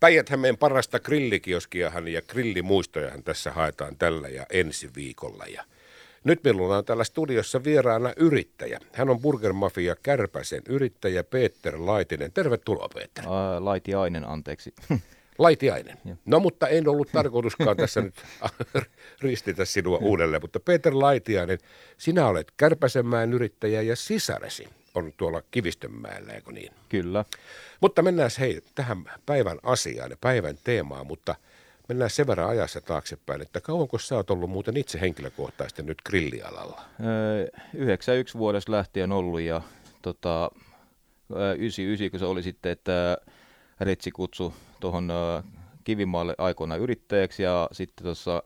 päijät parasta grillikioskiahan ja grillimuistojahan tässä haetaan tällä ja ensi viikolla. Ja nyt minulla on täällä studiossa vieraana yrittäjä. Hän on Burger Mafia Kärpäsen yrittäjä Peter Laitinen. Tervetuloa Peter. Uh, Laitiainen, anteeksi. Laitiainen. No mutta en ollut tarkoituskaan tässä nyt ristitä sinua uudelleen, mutta Peter Laitiainen, sinä olet Kärpäsenmäen yrittäjä ja sisaresi on tuolla Kivistönmäellä, eikö niin? Kyllä. Mutta mennään hei tähän päivän asiaan ja päivän teemaan, mutta mennään sen verran ajassa taaksepäin, että kauanko sä oot ollut muuten itse henkilökohtaisesti nyt grillialalla? Öö, 91 vuodesta lähtien ollut ja tota, 99 kun se oli sitten, että Retsi kutsu tuohon Kivimaalle aikoina yrittäjäksi ja sitten tuossa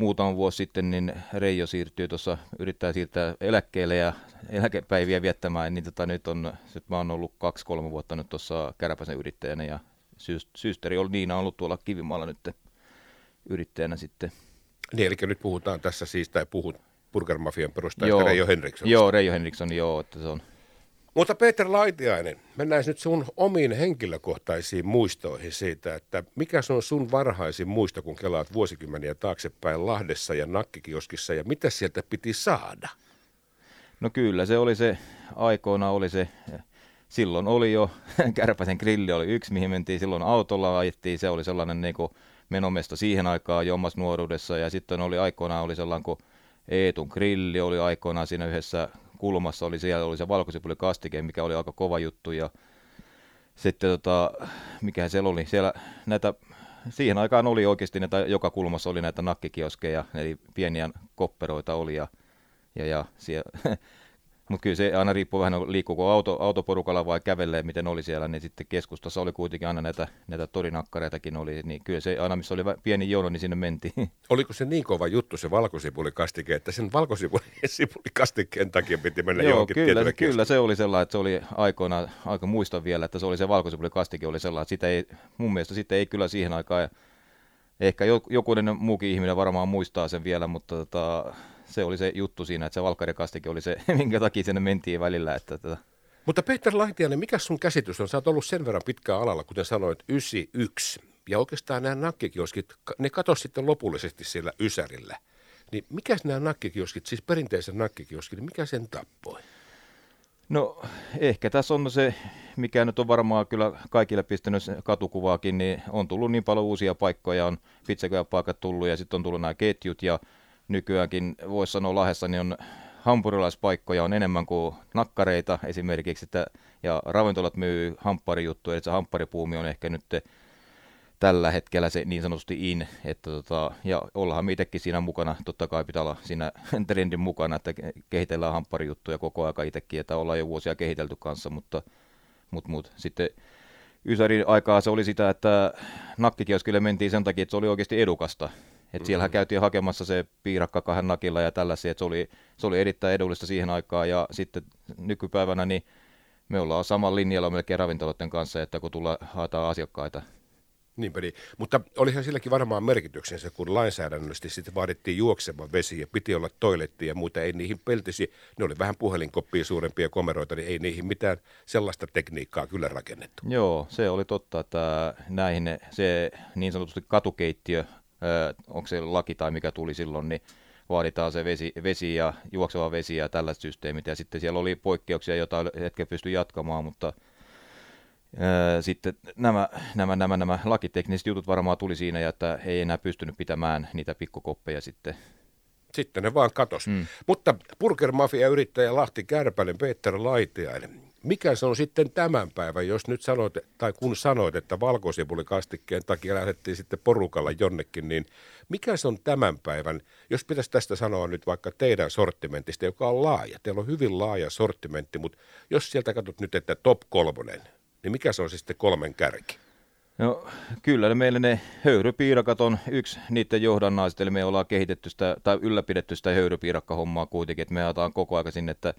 muutama vuosi sitten niin Reijo siirtyy tuossa, yrittää siirtää eläkkeelle ja eläkepäiviä viettämään, niin tota, nyt on, sit mä oon ollut kaksi-kolme vuotta nyt tuossa Käräpäsen yrittäjänä ja systeri on Niina ollut tuolla Kivimaalla nyt yrittäjänä sitten. Niin, eli nyt puhutaan tässä siis, tai puhut Burger Mafian perustajasta Reijo Henriksson. Joo, Reijo Henriksson, joo, että se on mutta Peter Laitiainen, mennään nyt sun omiin henkilökohtaisiin muistoihin siitä, että mikä se on sun varhaisin muisto, kun kelaat vuosikymmeniä taaksepäin Lahdessa ja Nakkikioskissa ja mitä sieltä piti saada? No kyllä, se oli se, aikoina oli se, silloin oli jo, Kärpäsen grilli oli yksi, mihin mentiin silloin autolla, ajettiin, se oli sellainen niin kuin menomesta siihen aikaan jo omassa nuoruudessa ja sitten oli aikoinaan oli sellainen kuin Eetun grilli oli aikoinaan siinä yhdessä kulmassa oli siellä oli se valkosipuli mikä oli aika kova juttu ja sitten tota, mikä siellä oli, siellä näitä, siihen aikaan oli oikeasti näitä, joka kulmassa oli näitä nakkikioskeja, eli pieniä kopperoita oli ja, ja, ja siellä, mutta kyllä se aina riippuu vähän, liikkuuko auto, autoporukalla vai kävelee, miten oli siellä, niin sitten keskustassa oli kuitenkin aina näitä, näitä torinakkareitakin oli, niin kyllä se aina, missä oli pieni jono, niin sinne mentiin. Oliko se niin kova juttu se valkosipulikastike, että sen valkosipulikastikeen takia piti mennä Joo, johonkin kyllä, se, kyllä se oli sellainen, että se oli aikoina, aika muistan vielä, että se oli se valkosipulikastike oli sellainen, että sitä ei, mun mielestä sitten ei kyllä siihen aikaan, ehkä jokunen muukin ihminen varmaan muistaa sen vielä, mutta tota, se oli se juttu siinä, että se valkkarikastike oli se, minkä takia sinne mentiin välillä. Että, että... Mutta Peter Laitiainen, mikä sun käsitys on? Sä oot ollut sen verran pitkään alalla, kuten sanoit, 91. Ja oikeastaan nämä nakkikioskit, ne katosi sitten lopullisesti siellä Ysärillä. Niin mikä nämä nakkikioskit, siis perinteisen nakkikioskit, niin mikä sen tappoi? No ehkä tässä on se, mikä nyt on varmaan kyllä kaikille pistänyt katukuvaakin, niin on tullut niin paljon uusia paikkoja, on pizzakyöpaikat tullut ja sitten on tullut nämä ketjut ja nykyäänkin voisi sanoa Lahdessa, niin on hampurilaispaikkoja on enemmän kuin nakkareita esimerkiksi, että, ja ravintolat myy hampparijuttuja, että se hampparipuumi on ehkä nyt tällä hetkellä se niin sanotusti in, että tota, ja ollaan itsekin siinä mukana, totta kai pitää olla siinä trendin mukana, että kehitellään hampparijuttuja koko ajan itsekin, että ollaan jo vuosia kehitelty kanssa, mutta, mutta, mutta sitten Ysärin aikaa se oli sitä, että nakkikioskille mentiin sen takia, että se oli oikeasti edukasta, et siellähän mm-hmm. käytiin hakemassa se piirakka kahden nakilla ja tällaisia, että se oli, se oli erittäin edullista siihen aikaan ja sitten nykypäivänä niin me ollaan saman linjalla melkein ravintoloiden kanssa, että kun tulla haetaan asiakkaita. Niinpä niin. Mutta olihan silläkin varmaan merkityksensä, kun lainsäädännöllisesti sitten vaadittiin juokseva vesi ja piti olla toiletti ja muuta. Ei niihin peltisi, ne oli vähän puhelinkoppia suurempia komeroita, niin ei niihin mitään sellaista tekniikkaa kyllä rakennettu. Joo, se oli totta, että näihin se niin sanotusti katukeittiö onko se laki tai mikä tuli silloin, niin vaaditaan se vesi, vesi ja juokseva vesi ja tällaiset systeemit. Ja sitten siellä oli poikkeuksia, joita hetken pystyi jatkamaan, mutta ää, sitten nämä, nämä, nämä, nämä lakitekniset jutut varmaan tuli siinä, ja että ei enää pystynyt pitämään niitä pikkukoppeja sitten sitten ne vaan katos. Mm. Mutta Burger Mafia yrittäjä Lahti Kärpänen, Peter Laitiainen, mikä se on sitten tämän päivän, jos nyt sanoit, tai kun sanoit, että valkosipulikastikkeen takia lähdettiin sitten porukalla jonnekin, niin mikä se on tämän päivän, jos pitäisi tästä sanoa nyt vaikka teidän sortimentista, joka on laaja, teillä on hyvin laaja sortimentti, mutta jos sieltä katsot nyt, että top kolmonen, niin mikä se on sitten kolmen kärki? No kyllä ne meillä ne höyrypiirakat on yksi niiden johdannaiset, eli me ollaan kehitetty sitä, tai ylläpidetty sitä höyrypiirakkahommaa kuitenkin, että me ajataan koko ajan sinne, että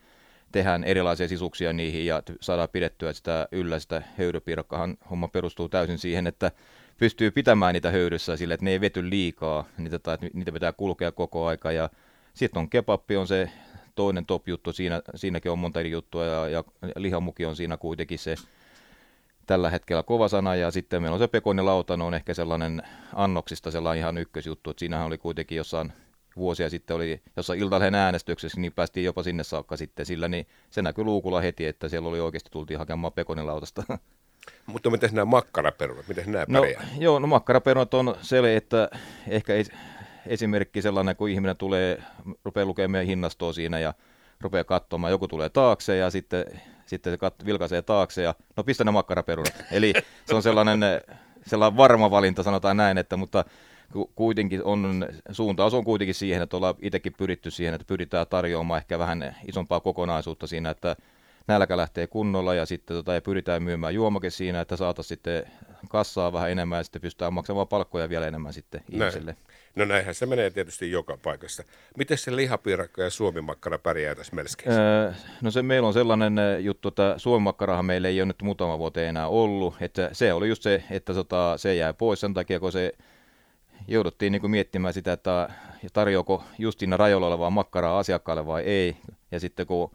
tehdään erilaisia sisuksia niihin ja saadaan pidettyä sitä yllä. Sitä höyrypiirakkahan homma perustuu täysin siihen, että pystyy pitämään niitä höyryssä sille, että ne ei vety liikaa, niitä, tai niitä pitää kulkea koko aika. Ja sitten on kebappi on se toinen top-juttu, siinä, siinäkin on monta eri juttua ja, ja lihamuki on siinä kuitenkin se tällä hetkellä kova sana, ja sitten meillä on se pekonilauta, on ehkä sellainen annoksista sellainen ihan ykkösjuttu, että siinähän oli kuitenkin jossain vuosia sitten oli jossain iltalehen äänestyksessä, niin päästiin jopa sinne saakka sitten sillä, niin se näkyy luukulla heti, että siellä oli oikeasti tultiin hakemaan pekonilautasta. Mutta miten nämä makkaraperunat, miten nämä no, pärjää? Joo, no makkaraperunat on se, että ehkä esimerkki sellainen, kun ihminen tulee, rupeaa lukemaan hinnastoa siinä ja rupeaa katsomaan, joku tulee taakse ja sitten, sitten se kat, vilkaisee taakse ja no pistä ne makkaraperunat. Eli se on sellainen, sellainen varma valinta, sanotaan näin, että mutta kuitenkin on, suuntaus on kuitenkin siihen, että ollaan itsekin pyritty siihen, että pyritään tarjoamaan ehkä vähän isompaa kokonaisuutta siinä, että nälkä lähtee kunnolla ja sitten tota, ja pyritään myymään juomakin siinä, että saataisiin sitten kassaa vähän enemmän ja sitten pystytään maksamaan palkkoja vielä enemmän sitten ihmisille. Näin. No näinhän se menee tietysti joka paikassa. Miten se lihapiirakka ja suomimakkara pärjää tässä melskeissä? Öö, no se meillä on sellainen juttu, että suomimakkarahan meillä ei ole nyt muutama vuoteen enää ollut. Että se oli just se, että tota, se jää pois sen takia, kun se jouduttiin niin kuin miettimään sitä, että tarjoako just siinä rajoilla olevaa makkaraa asiakkaalle vai ei. Ja sitten kun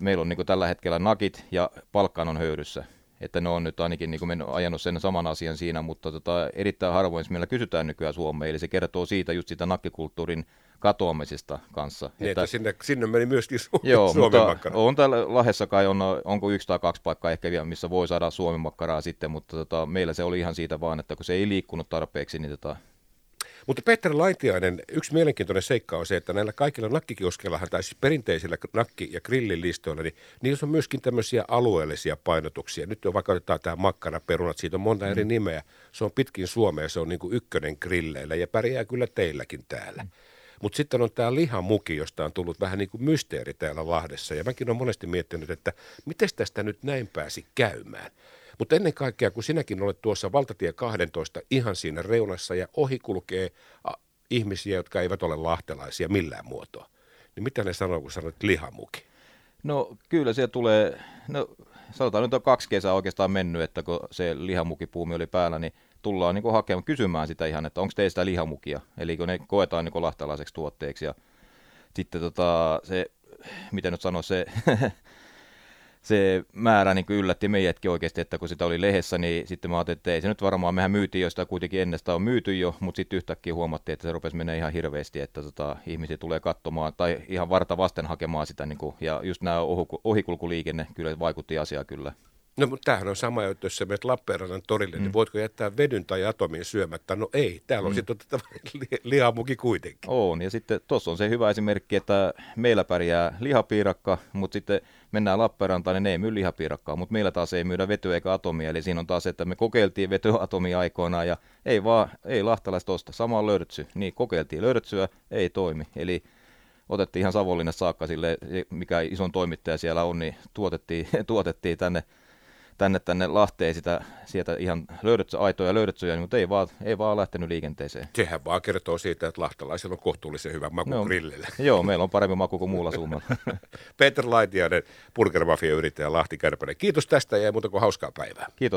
meillä on niin kuin tällä hetkellä nakit ja palkkaan on höyryssä, että ne on nyt ainakin niin kuin ajanut sen saman asian siinä, mutta tota, erittäin harvoin meillä kysytään nykyään Suomeen, eli se kertoo siitä just sitä nakkikulttuurin katoamisesta kanssa. Niin, että, että sinne, sinne meni myöskin su- joo, mutta on täällä Lahessa kai, on, onko yksi tai kaksi paikkaa ehkä vielä, missä voi saada suomimakkaraa sitten, mutta tota, meillä se oli ihan siitä vaan, että kun se ei liikkunut tarpeeksi, niin tota, mutta Peter Laitiainen, yksi mielenkiintoinen seikka on se, että näillä kaikilla nakkikioskeilla, tai siis perinteisillä nakki- ja grillilistoilla, niin niissä on myöskin tämmöisiä alueellisia painotuksia. Nyt on vaikka otetaan tämä makkaraperunat, siitä on monta mm. eri nimeä. Se on pitkin Suomea, se on niin kuin ykkönen grilleillä ja pärjää kyllä teilläkin täällä. Mm. Mutta sitten on tämä lihamuki, josta on tullut vähän niin kuin mysteeri täällä Lahdessa. Ja mäkin olen monesti miettinyt, että miten tästä nyt näin pääsi käymään. Mutta ennen kaikkea, kun sinäkin olet tuossa valtatie 12 ihan siinä reunassa ja ohi kulkee ihmisiä, jotka eivät ole lahtelaisia millään muotoa, niin mitä ne sanoo, kun sanot lihamuki? No kyllä se tulee, no sanotaan nyt on kaksi kesää oikeastaan mennyt, että kun se lihamukipuumi oli päällä, niin tullaan niin hakemaan, kysymään sitä ihan, että onko teistä lihamukia, eli kun ne koetaan niin lahtelaiseksi tuotteeksi ja sitten tota, se, miten nyt sanoa, se se määrä niin yllätti meidätkin oikeasti, että kun sitä oli lehdessä, niin sitten mä ajattelin, että ei se nyt varmaan, mehän myytiin jo sitä kuitenkin ennestään on myyty jo, mutta sitten yhtäkkiä huomattiin, että se rupesi mennä ihan hirveästi, että tota, ihmisiä tulee katsomaan tai ihan varta vasten hakemaan sitä, niin kuin, ja just nämä ohikulkuliikenne kyllä vaikutti asiaa kyllä. No mutta tämähän on sama juttu, jos sä menet Lappeenrannan torille, niin mm. niin voitko jättää vedyn tai atomin syömättä? No ei, täällä on mm. sitten otettava lihamuki kuitenkin. On, ja sitten tuossa on se hyvä esimerkki, että meillä pärjää lihapiirakka, mutta sitten mennään Lappeenrantaan, niin ne ei myy lihapiirakkaa, mutta meillä taas ei myydä vetyä eikä atomia, eli siinä on taas se, että me kokeiltiin vetyatomia aikoinaan, ja ei vaan, ei lahtalaista osta, sama on löydötsy, niin kokeiltiin löydötsyä, ei toimi, eli otettiin ihan Savonlinnassa saakka sille, mikä ison toimittaja siellä on, niin tuotettiin, tuotettiin tänne tänne, tänne Lahteen sitä, sieltä ihan löydötsä, aitoja löydötsyjä, mutta ei vaan, ei vaan lähtenyt liikenteeseen. Sehän vaan kertoo siitä, että lahtalaisilla on kohtuullisen hyvä maku no, grillillä. Joo, meillä on parempi maku kuin muulla suunnalla. Peter Laitiainen, Burger Mafia yrittäjä Lahti Kärpänen. Kiitos tästä ja muuta kuin hauskaa päivää. Kiitos.